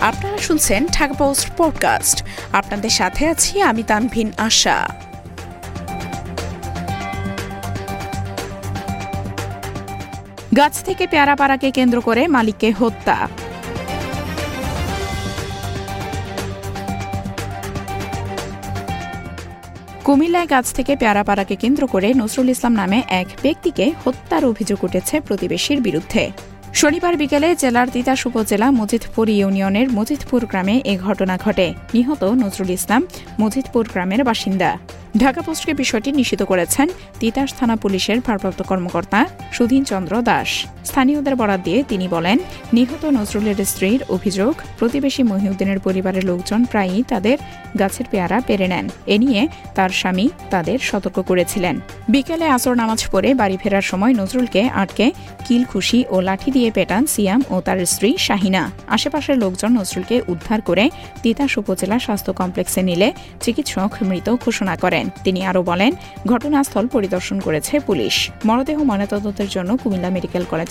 আপনারা শুনছেন Dhaka post podcast. আপনাদের সাথে আছি আমি তানভিন আশা। গাছ থেকে পেয়ারা পাড়াকে কেন্দ্র করে মালিককে হত্যা। কুমিল্লায় গাছ থেকে পেয়ারা পাড়াকে কেন্দ্র করে নজরুল ইসলাম নামে এক ব্যক্তিকে হত্যার অভিযোগ উঠেছে প্রতিবেশীর বিরুদ্ধে। শনিবার বিকেলে জেলার তিতাস উপজেলা মজিদপুর ইউনিয়নের মজিদপুর গ্রামে এ ঘটনা ঘটে। নিহত নজরুল ইসলাম, মজিদপুর গ্রামের বাসিন্দা। ঢাকা পোস্টকে বিষয়টি নিশ্চিত করেছেন তিতাস থানা পুলিশের ভারপ্রাপ্ত কর্মকর্তা সুধীন চন্দ্র দাস। স্থানীয়দের বরাদ দিয়ে তিনি বলেন, নিহত নজরুলের স্ত্রীর অভিযোগ, প্রতিবেশী মহিউদ্দিনের পরিবারের লোকজন প্রায়ই তাদের গাছের পেয়ারা পেরে নেন। এ নিয়ে তার স্বামী তাদের সতর্ক করেছিলেন। বিকেলে আসর নামাজ পড়ে বাড়ি ফেরার সময় নজরুলকে আটকে কিল খুশি ও লাঠি দিয়ে পেটান সিয়াম ও তার স্ত্রী শাহিনা। আশেপাশের লোকজন নজরুলকে উদ্ধার করে তিতাস উপজেলা স্বাস্থ্য কমপ্লেক্সে নিলে চিকিৎসক মৃত ঘোষণা করেন। তিনি আরও বলেন, ঘটনাস্থল পরিদর্শন করেছে পুলিশ। মরদেহ ময়নাতদন্তের জন্য কুমিল্লা মেডিকেল কলেজ